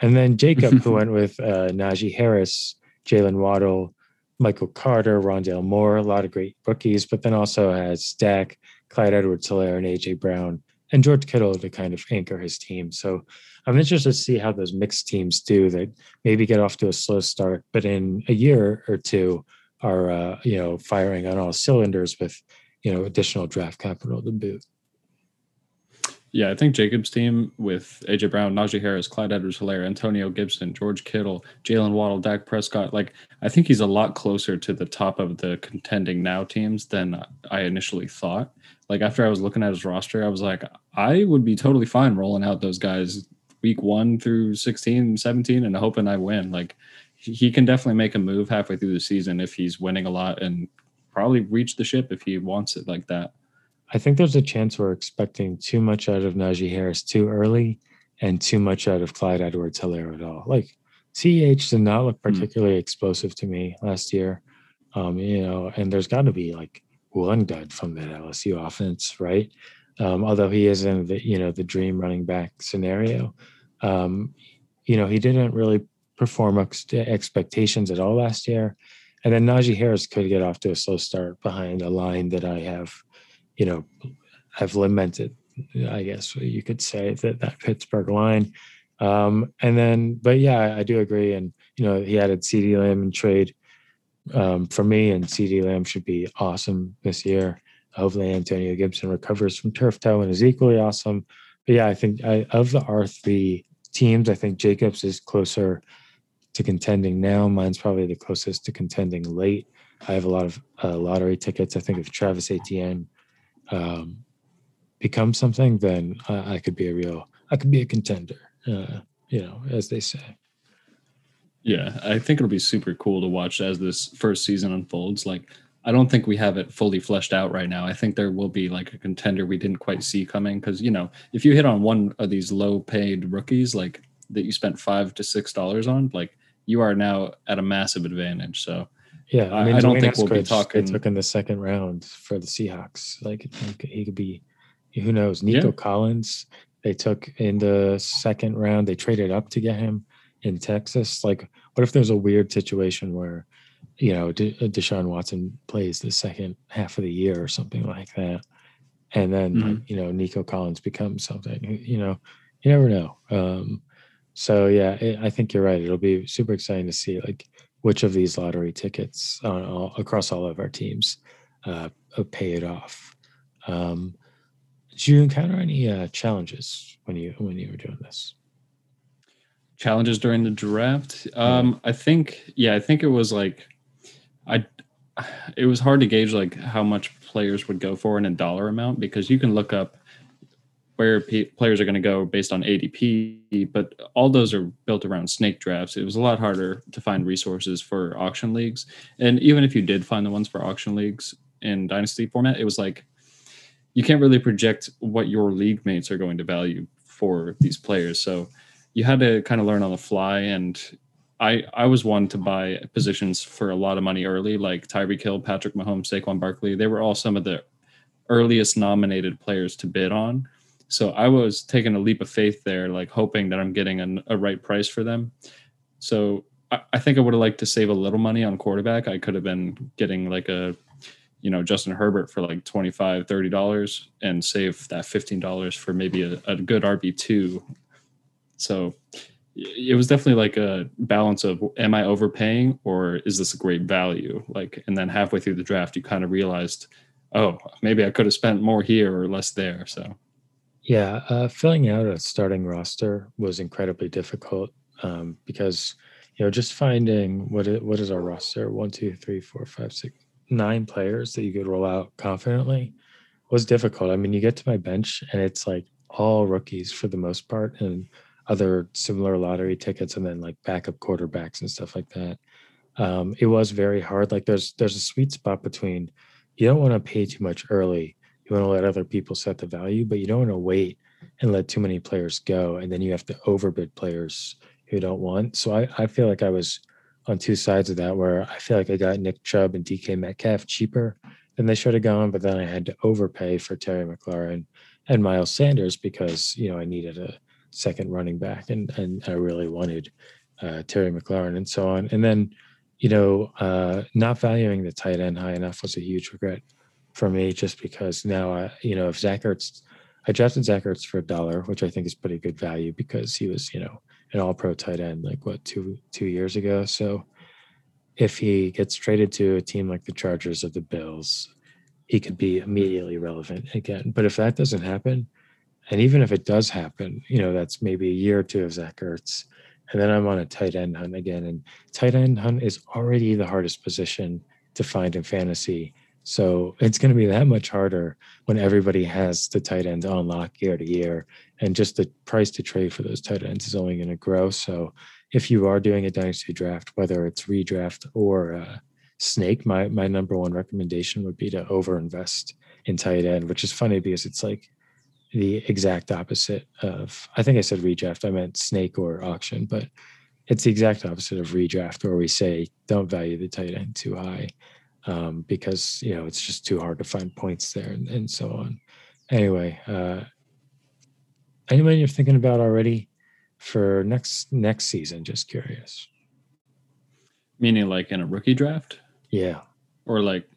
And then Jacob, who <laughs> went with uh, Najee Harris, Jalen Waddle, Michael Carter, Rondale Moore, a lot of great rookies, but then also has Stack, Clyde Edwards Helaire, and AJ Brown, and George Kittle to kind of anchor his team. So I'm interested to see how those mixed teams do that maybe get off to a slow start, but in a year or two are uh, you know firing on all cylinders with you know additional draft capital to boot. Yeah, I think Jacob's team with AJ Brown, Najee Harris, Clyde Edwards Helaire, Antonio Gibson, George Kittle, Jalen Waddle, Dak Prescott, like I think he's a lot closer to the top of the contending now teams than I initially thought. Like after I was looking at his roster, I was like, I would be totally fine rolling out those guys week one through 16, 17, and hoping I win. Like he can definitely make a move halfway through the season if he's winning a lot and probably reach the ship if he wants it like that. I think there's a chance we're expecting too much out of Najee Harris too early and too much out of Clyde Edwards Helaire at all. Like CEH did not look hmm. particularly mm. explosive to me last year. Um, you know, and there's got to be like one dud from that LSU offense, right? um, although he is in the you know the dream running back scenario. Um, you know, he didn't really perform to expectations at all last year. And then Najee Harris could get off to a slow start behind a line that I have, you know, I've lamented, I guess you could say that that Pittsburgh line. Um, and then, but yeah, I do agree. And, you know, he added CeeDee Lamb and trade um, for me, and CeeDee Lamb should be awesome this year. Hopefully, Antonio Gibson recovers from turf toe and is equally awesome. But yeah, I think I, of the R3 teams, I think Jacobs is closer to contending now. Mine's probably the closest to contending late. I have a lot of uh, lottery tickets. I think of Travis Etienne um, becomes something, then I, I, could be a real, I could be a contender, uh, you know, as they say. Yeah, I think it'll be super cool to watch as this first season unfolds. Like, I don't think we have it fully fleshed out right now. I think there will be like a contender we didn't quite see coming because you know if you hit on one of these low paid rookies like that you spent five to six dollars on, like you are now at a massive advantage. So yeah, I, mean, I don't think we'll be talking. They took in the second round for the Seahawks. Like he could be, who knows? Nico yeah. Collins. They took in the second round. They traded up to get him in Texas. Like, what if there's a weird situation where you know, De- uh, Deshaun Watson plays the second half of the year or something like that, and then mm-hmm. like, you know Nico Collins becomes something. You know, you never know. Um, so yeah, it, I think you're right. It'll be super exciting to see like which of these lottery tickets on all, across all of our teams uh, uh, pay it off. Um, did you encounter any uh, challenges when you when you were doing this? Challenges during the draft. Um, I think yeah, I think it was like I it was hard to gauge like how much players would go for in a dollar amount because you can look up where p- players are going to go based on ADP, but all those are built around snake drafts. It was a lot harder to find resources for auction leagues. And even if you did find the ones for auction leagues in dynasty format, it was like you can't really project what your league mates are going to value for these players. So you had to kind of learn on the fly and I, I was one to buy positions for a lot of money early, like Tyreek Hill, Patrick Mahomes, Saquon Barkley. They were all some of the earliest nominated players to bid on so I was taking a leap of faith there, like hoping that I'm getting an, a right price for them. So I, I think I would have liked to save a little money on quarterback. I could have been getting like a, you know, Justin Herbert for like 25, $30 and save that $15 for maybe a, a good RB2. So it was definitely like a balance of am I overpaying or is this a great value? Like, and then halfway through the draft, you kind of realized, oh, maybe I could have spent more here or less there. So yeah, uh, filling out a starting roster was incredibly difficult um, because you know just finding what is, what is our roster one two three four five six nine players that you could roll out confidently was difficult. I mean, you get to my bench and it's like all rookies for the most part, and other similar lottery tickets, and then like backup quarterbacks and stuff like that. Um, it was very hard. Like there's there's a sweet spot between you don't want to pay too much early you want to let other people set the value, but you don't want to wait and let too many players go. And then you have to overbid players who don't want. So I, I feel like I was on two sides of that where I feel like I got Nick Chubb and DK Metcalf cheaper than they should have gone, but then I had to overpay for Terry McLaurin and Miles Sanders because, you know, I needed a second running back and, and I really wanted uh, Terry McLaurin and so on. And then, you know, uh, not valuing the tight end high enough was a huge regret for me just because now I, you know, if Zach Ertz, I drafted Zach Ertz for a dollar, which I think is pretty good value because he was, you know, an all pro tight end like what two two years ago. So if he gets traded to a team like the Chargers or the Bills, he could be immediately relevant again. But if that doesn't happen, and even if it does happen, you know, that's maybe a year or two of Zach Ertz. And then I'm on a tight end hunt again. And tight end hunt is already the hardest position to find in fantasy so it's going to be that much harder when everybody has the tight end on lock year to year, and just the price to trade for those tight ends is only going to grow. So if you are doing a dynasty draft, whether it's redraft or uh, snake, my my number one recommendation would be to overinvest in tight end, which is funny because it's like the exact opposite of I think I said redraft, I meant snake or auction, but it's the exact opposite of redraft where we say don't value the tight end too high um, because you know it's just too hard to find points there and, and so on. Anyway, uh, anyone you're thinking about already for next next season? Just curious. Meaning, like in a rookie draft? Yeah. Or like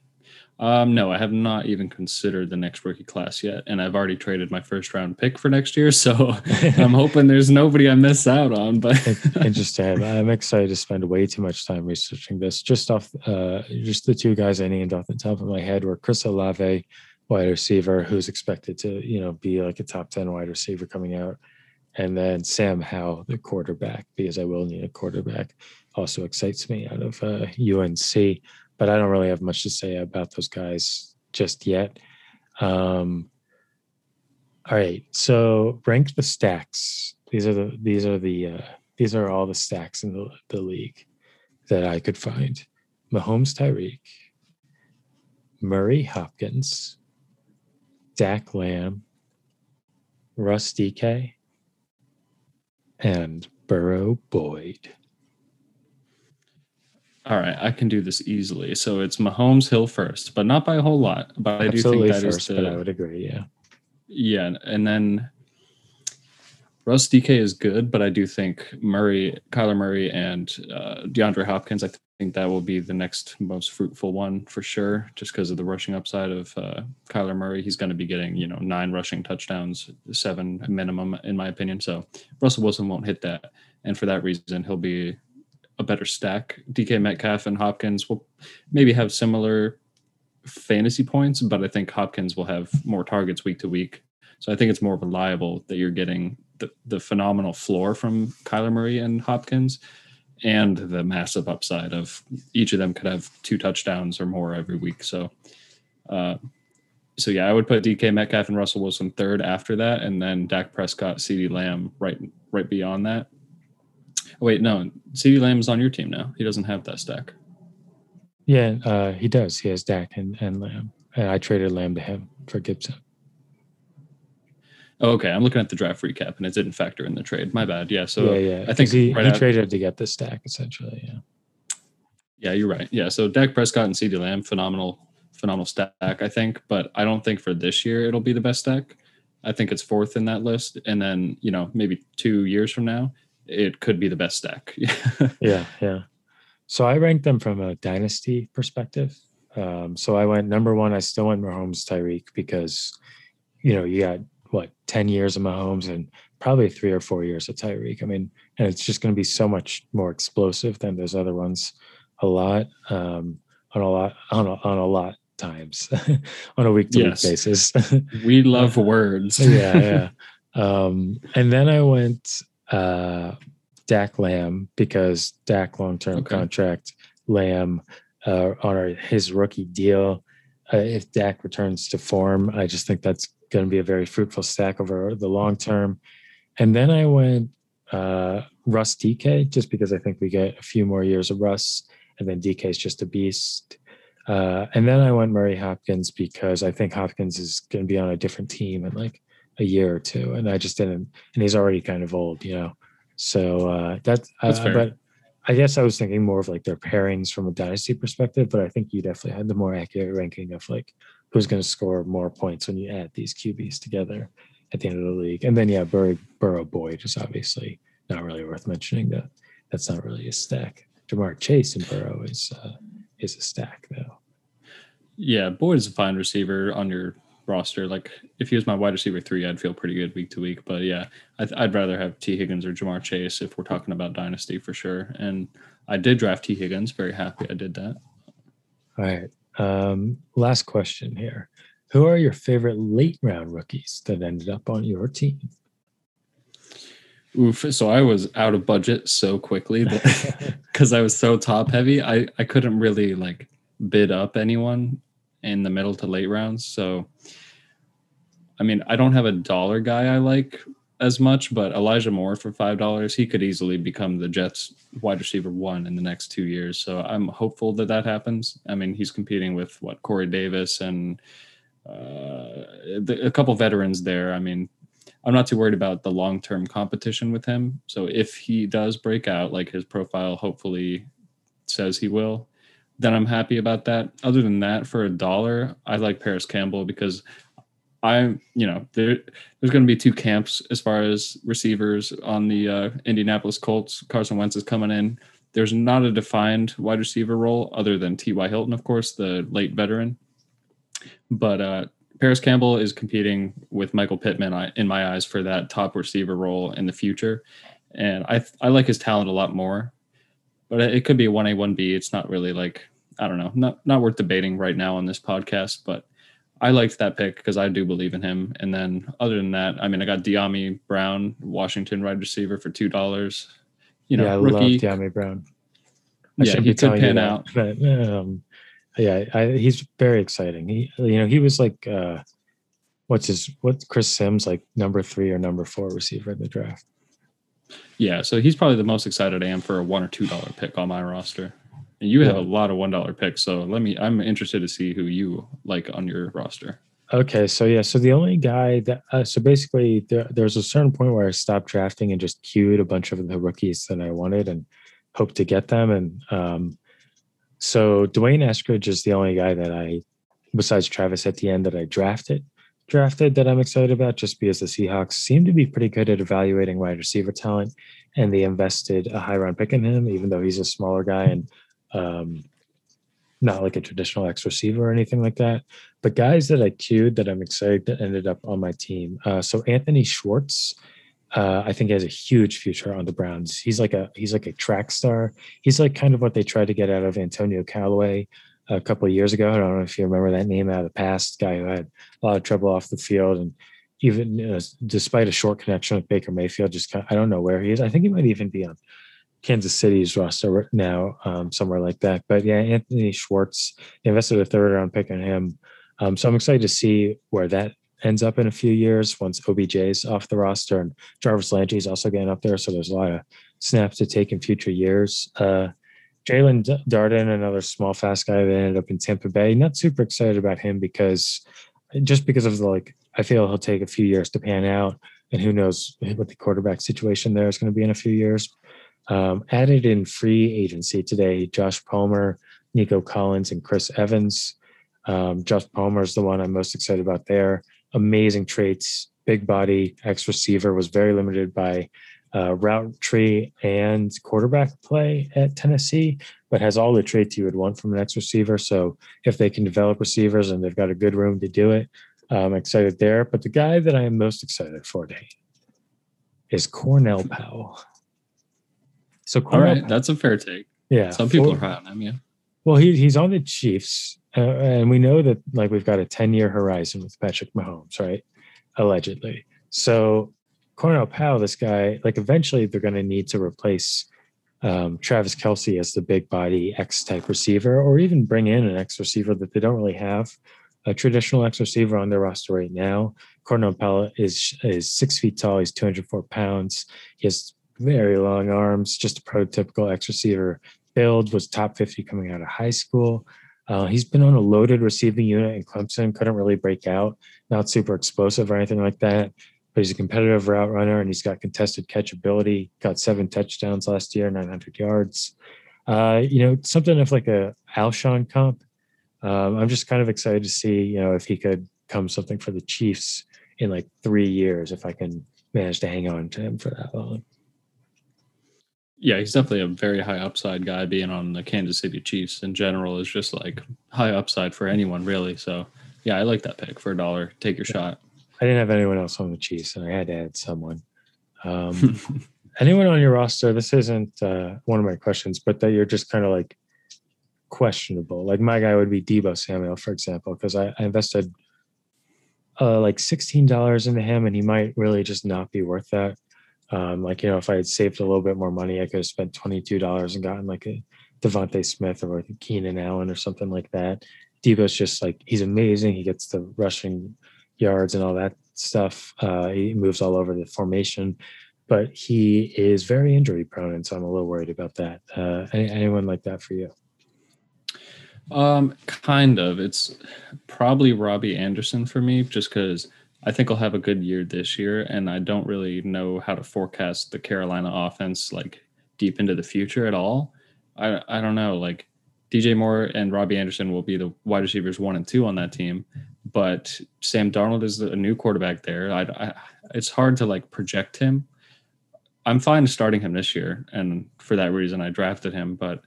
um, no, I have not even considered the next rookie class yet, and I've already traded my first round pick for next year. So <laughs> I'm hoping there's nobody I miss out on. But interesting. I'm excited to spend way too much time researching this. Just off, uh, just the two guys I named off the top of my head were Chris Olave, wide receiver, who's expected to you know be like a top ten wide receiver coming out, and then Sam Howell, the quarterback, because I will need a quarterback. Also excites me out of uh, UNC but I don't really have much to say about those guys just yet. Um, all right, so rank the stacks. These are the these are the uh, these are all the stacks in the, the league that I could find. Mahomes, Tyreek, Murray, Hopkins, Dak Lamb, Russ DK, and Burrow Boyd. All right, I can do this easily. So it's Mahomes Hill first, but not by a whole lot. But I Absolutely do think that first, is the, I would agree. Yeah. Yeah, and then Russ DK is good, but I do think Murray, Kyler Murray, and uh, DeAndre Hopkins. I think that will be the next most fruitful one for sure, just because of the rushing upside of uh, Kyler Murray. He's going to be getting you know nine rushing touchdowns, seven minimum, in my opinion. So Russell Wilson won't hit that, and for that reason, he'll be a better stack. DK Metcalf and Hopkins will maybe have similar fantasy points, but I think Hopkins will have more targets week to week. So I think it's more reliable that you're getting the, the phenomenal floor from Kyler Murray and Hopkins and the massive upside of each of them could have two touchdowns or more every week. So, uh, so yeah, I would put DK Metcalf and Russell Wilson third after that, and then Dak Prescott, CeeDee Lamb right right beyond that. Wait, no, CeeDee Lamb is on your team now. He doesn't have that stack. Yeah, uh, he does. He has Dak and, and Lamb. And I traded Lamb to him for Gibson. Oh, okay, I'm looking at the draft recap, and it didn't factor in the trade. My bad. Yeah, so yeah, yeah. I think he, right he out- traded to get the stack essentially. Yeah. Yeah, you're right. Yeah, so Dak Prescott and CeeDee Lamb, phenomenal, phenomenal stack, I think. But I don't think for this year it'll be the best stack. I think it's fourth in that list, and then you know maybe two years from now, it could be the best stack. <laughs> Yeah, yeah. So I ranked them from a dynasty perspective. Um, so I went number one. I still went Mahomes Tyreek because, you know, you got what ten years of Mahomes and probably three or four years of Tyreek. I mean, and it's just going to be so much more explosive than those other ones. A lot um, on a lot on a, on a lot times <laughs> on a week to week basis. we love <laughs> words. yeah, yeah. Um, and then I went uh, Dak Lamb because Dak long term Okay. contract Lamb uh, on our, his rookie deal. Uh, if Dak returns to form, I just think that's going to be a very fruitful stack over the long term. And then I went uh, Russ DK just because I think we get a few more years of Russ, and then DK is just a beast. Uh, and then I went Murray Hopkins because I think Hopkins is going to be on a different team and like a year or two, and I just didn't. And he's already kind of old, you know. So uh, that's, That's uh, fair. But I guess I was thinking more of like their pairings from a dynasty perspective. But I think you definitely had the more accurate ranking of like who's going to score more points when you add these QBs together at the end of the league. And then yeah, Burrow, Burrow Boyd is obviously not really worth mentioning. That that's not really a stack. Ja'Marr Chase and Burrow is uh, is a stack though. Yeah, Boyd is a fine receiver on your roster. Like if he was my wide receiver three, I'd feel pretty good week to week. But yeah, I'd, I'd rather have Tee Higgins or Ja'Marr Chase if we're talking about dynasty for sure. And I did draft Tee Higgins. Very happy I did that. All right. Um, last question here. Who are your favorite late round rookies that ended up on your team? Oof. So I was out of budget so quickly because <laughs> <laughs> I was so top heavy, I, I couldn't really like bid up anyone in the middle to late rounds. So, I mean, I don't have a dollar guy I like as much, but Elijah Moore for $5, he could easily become the Jets wide receiver one in the next two years. So I'm hopeful that that happens. I mean, he's competing with what Corey Davis and uh, the, a couple veterans there. I mean, I'm not too worried about the long term competition with him. So if he does break out, like his profile hopefully says he will, then I'm happy about that. Other than that, for a dollar, I like Parris Campbell because I, you know, there there's going to be two camps as far as receivers on the uh, Indianapolis Colts. Carson Wentz is coming in. There's not a defined wide receiver role other than T.Y. Hilton, of course, the late veteran. But uh, Parris Campbell is competing with Michael Pittman in my eyes for that top receiver role in the future, and I I like his talent a lot more. But it could be a one A one B. It's not really like I don't know, not not worth debating right now on this podcast. But I liked that pick because I do believe in him. And then other than that, I mean, I got Dyami Brown, Washington wide receiver for two dollars. You know, yeah, I rookie. love Dyami Brown. I Yeah, he could pan out. but um, yeah, I, he's very exciting. He, you know, he was like, uh, what's his, what Chris Simms like number three or number four receiver in the draft. Yeah, so he's probably the most excited I am for a one or two dollar pick on my roster. And you have Yeah. a lot of one dollar picks, so let me. I'm interested to see who you like on your roster. Okay, so yeah, so the only guy that uh, so basically there, there's a certain point where I stopped drafting and just queued a bunch of the rookies that I wanted and hoped to get them. And um, so Dwayne Eskridge is the only guy that I, besides Travis Etienne, that I drafted drafted that I'm excited about, just because the Seahawks seem to be pretty good at evaluating wide receiver talent, and they invested a high round pick in him, even though he's a smaller guy and um, not like a traditional X receiver or anything like that but guys that I queued that I'm excited that ended up on my team. Uh, so Anthony Schwartz, uh, I think has a huge future on the Browns. He's like a he's like a track star. He's like kind of what they tried to get out of Antonio Callaway a couple of years ago. I don't know if you remember that name out of the past. Guy who had a lot of trouble off the field, and even know, despite a short connection with Baker Mayfield, just kind of, I don't know where he is. I think he might even be on Kansas City's roster now, um, somewhere like that. But yeah, Anthony Schwartz invested a third round pick on him. Um, so I'm excited to see where that ends up in a few years once OBJ's off the roster and Jarvis Landry's also getting up there. So there's a lot of snaps to take in future years. Uh, Jaelon Darden, another small, fast guy that ended up in Tampa Bay. Not super excited about him because just because of the like, I feel he'll take a few years to pan out, and who knows what the quarterback situation there is going to be in a few years. Um, added in free agency today, Josh Palmer, Nico Collins, and Chris Evans. Um, Josh Palmer is the one I'm most excited about there. Amazing traits, big body, X receiver, was very limited by uh, route tree and quarterback play at Tennessee, but has all the traits you would want from an X receiver. So if they can develop receivers and they've got a good room to do it, I'm excited there. But the guy that I am most excited for today is Cornell Powell. So Cornell all right, that's a fair take. Yeah, some people for, are high on him. Yeah. Well, he, he's on the Chiefs, uh, and we know that like we've got a ten year horizon with Patrick Mahomes, right? Allegedly. So Cornell Powell, this guy, like eventually they're going to need to replace um, Travis Kelce as the big body X type receiver, or even bring in an X receiver that they don't really have a traditional X receiver on their roster right now. Cornell Powell is is six feet tall. He's 204 pounds. He has very long arms, just a prototypical X receiver build. Was top 50 coming out of high school. Uh, he's been on a loaded receiving unit in Clemson. Couldn't really break out. Not super explosive or anything like that but he's a competitive route runner and he's got contested catch ability. Got seven touchdowns last year, 900 yards. Uh, you know, something of like a Alshon comp. Um, I'm just kind of excited to see, you know, if he could come something for the Chiefs in like three years, if I can manage to hang on to him for that long. Yeah, he's definitely a very high upside guy. Being on the Kansas City Chiefs in general is just like high upside for anyone, really. So, yeah, I like that pick for a dollar. Take your yeah. shot. I didn't have anyone else on the Chiefs, and I had to add someone. Um, <laughs> anyone on your roster? This isn't uh, one of my questions, but that you're just kind of like questionable. Like my guy would be Deebo Samuel, for example, because I, I, invested uh, like sixteen dollars into him, and he might really just not be worth that. Um, like you know, if I had saved a little bit more money, I could have spent twenty two dollars and gotten like a DeVonta Smith or Keenan Allen or something like that. Deebo's just like he's amazing. He gets the rushing yards and all that stuff. Uh, he moves all over the formation, but he is very injury prone, and so I'm a little worried about that. Uh, any, anyone like that for you? Um, kind of. It's probably Robby Anderson for me, just because I think I'll have a good year this year, and I don't really know how to forecast the Carolina offense like deep into the future at all. I I don't know. Like DJ Moore and Robby Anderson will be the wide receivers one and two on that team, but Sam Darnold is a new quarterback there. I, I, it's hard to like project him. I'm fine starting him this year, and for that reason, I drafted him. But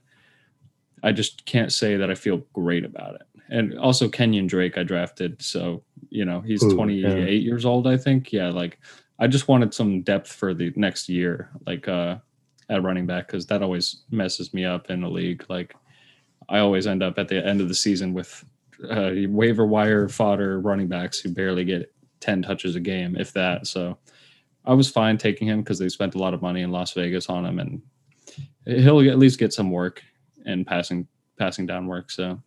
I just can't say that I feel great about it. And also Kenyan Drake, I drafted, so you know he's Ooh, 28 yeah. years old, I think. Yeah, like I just wanted some depth for the next year, like uh, at running back, because that always messes me up in the league. Like I always end up at the end of the season with uh, waiver wire fodder running backs who barely get 10 touches a game, if that. So I was fine taking him because they spent a lot of money in Las Vegas on him, and he'll at least get some work and passing passing down work. So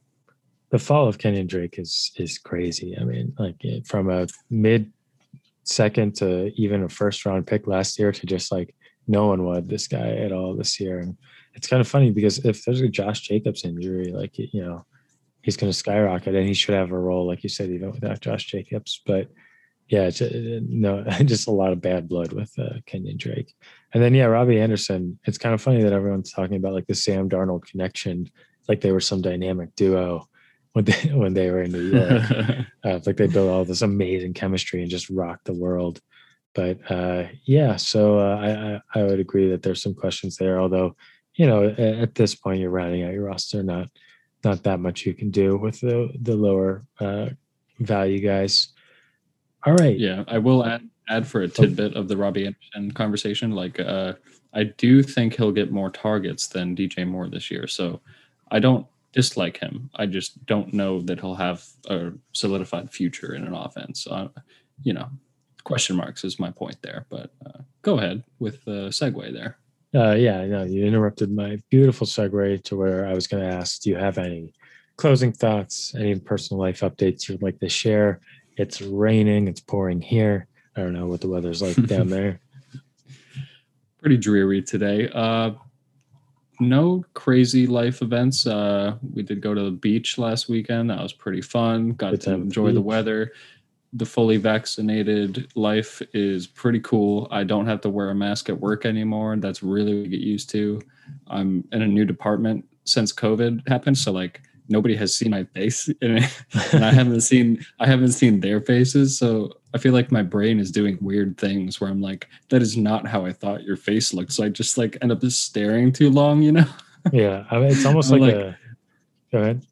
the fall of Kenyan Drake is is crazy. I mean, like from a mid second to even a first round pick last year to just like no one wanted this guy at all this year. And it's kind of funny because if there's a Josh Jacobs injury, like you know, he's going to skyrocket, and he should have a role, like you said, even without Josh Jacobs. But yeah, it's, uh, no, <laughs> just a lot of bad blood with uh, Kenyan Drake, and then yeah, Robby Anderson. It's kind of funny that everyone's talking about like the Sam Darnold connection, like they were some dynamic duo when they <laughs> when they were in New York. <laughs> uh, like they built all this amazing chemistry and just rocked the world. But uh, yeah, so uh, I, I I would agree that there's some questions there. Although you know at this point you're rounding out your roster, not not that much you can do with the the lower uh, value guys. All right. Yeah, I will add add for a oh. tidbit of the Robby Anderson conversation. Like, uh, I do think he'll get more targets than DJ Moore this year. So I don't dislike him. I just don't know that he'll have a solidified future in an offense. Uh, you know, question marks is my point there. But uh, go ahead with the segue there. Uh, yeah, no, you interrupted my beautiful segue to where I was going to ask, do you have any closing thoughts, any personal life updates you'd like to share? It's raining, it's pouring here. I don't know what the weather's like down <laughs> there. Pretty dreary today. Uh, no crazy life events. Uh, we did go to the beach last weekend. That was pretty fun. Got Good to at the enjoy the weather. The fully vaccinated life is pretty cool. I don't have to wear a mask at work anymore. That's really what get used to. I'm in a new department since COVID happened, so like nobody has seen my face, <laughs> and I haven't seen I haven't seen their faces. So I feel like my brain is doing weird things where I'm like, that is not how I thought your face looked. So I just like end up just staring too long, you know? <laughs> Yeah, I mean, it's almost like, like- a. Go ahead.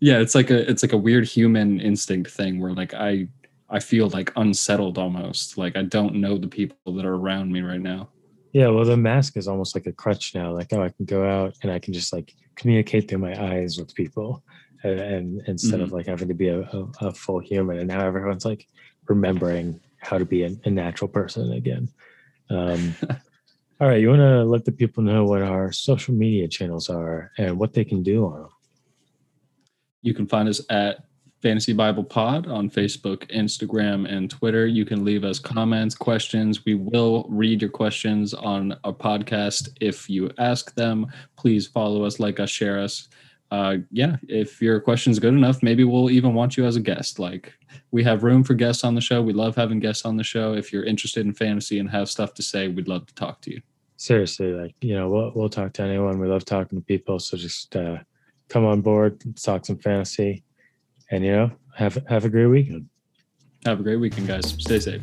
yeah it's like a it's like a weird human instinct thing where like i i feel like unsettled almost like i don't know the people that are around me right now Yeah, well, the mask is almost like a crutch now. Like, oh, I can go out and I can just like communicate through my eyes with people, and, and instead of mm-hmm. like having to be a, a, a full human. And now everyone's like remembering how to be a, a natural person again. Um, <laughs> all right, you want to let the people know what our social media channels are and what they can do on them. you can find us at fantasy bible pod on facebook instagram and twitter you can leave us comments questions we will read your questions on a podcast if you ask them please follow us like us share us uh, yeah if your question's good enough maybe we'll even want you as a guest. Like we have room for guests on the show. We love having guests on the show. If you're interested in fantasy and have stuff to say we'd love to talk to you. Seriously, like you know, we'll we'll talk to anyone. We love talking to people. So just uh, come on board, let's talk some fantasy, and you know, have have a great weekend. have a great weekend guys. Stay safe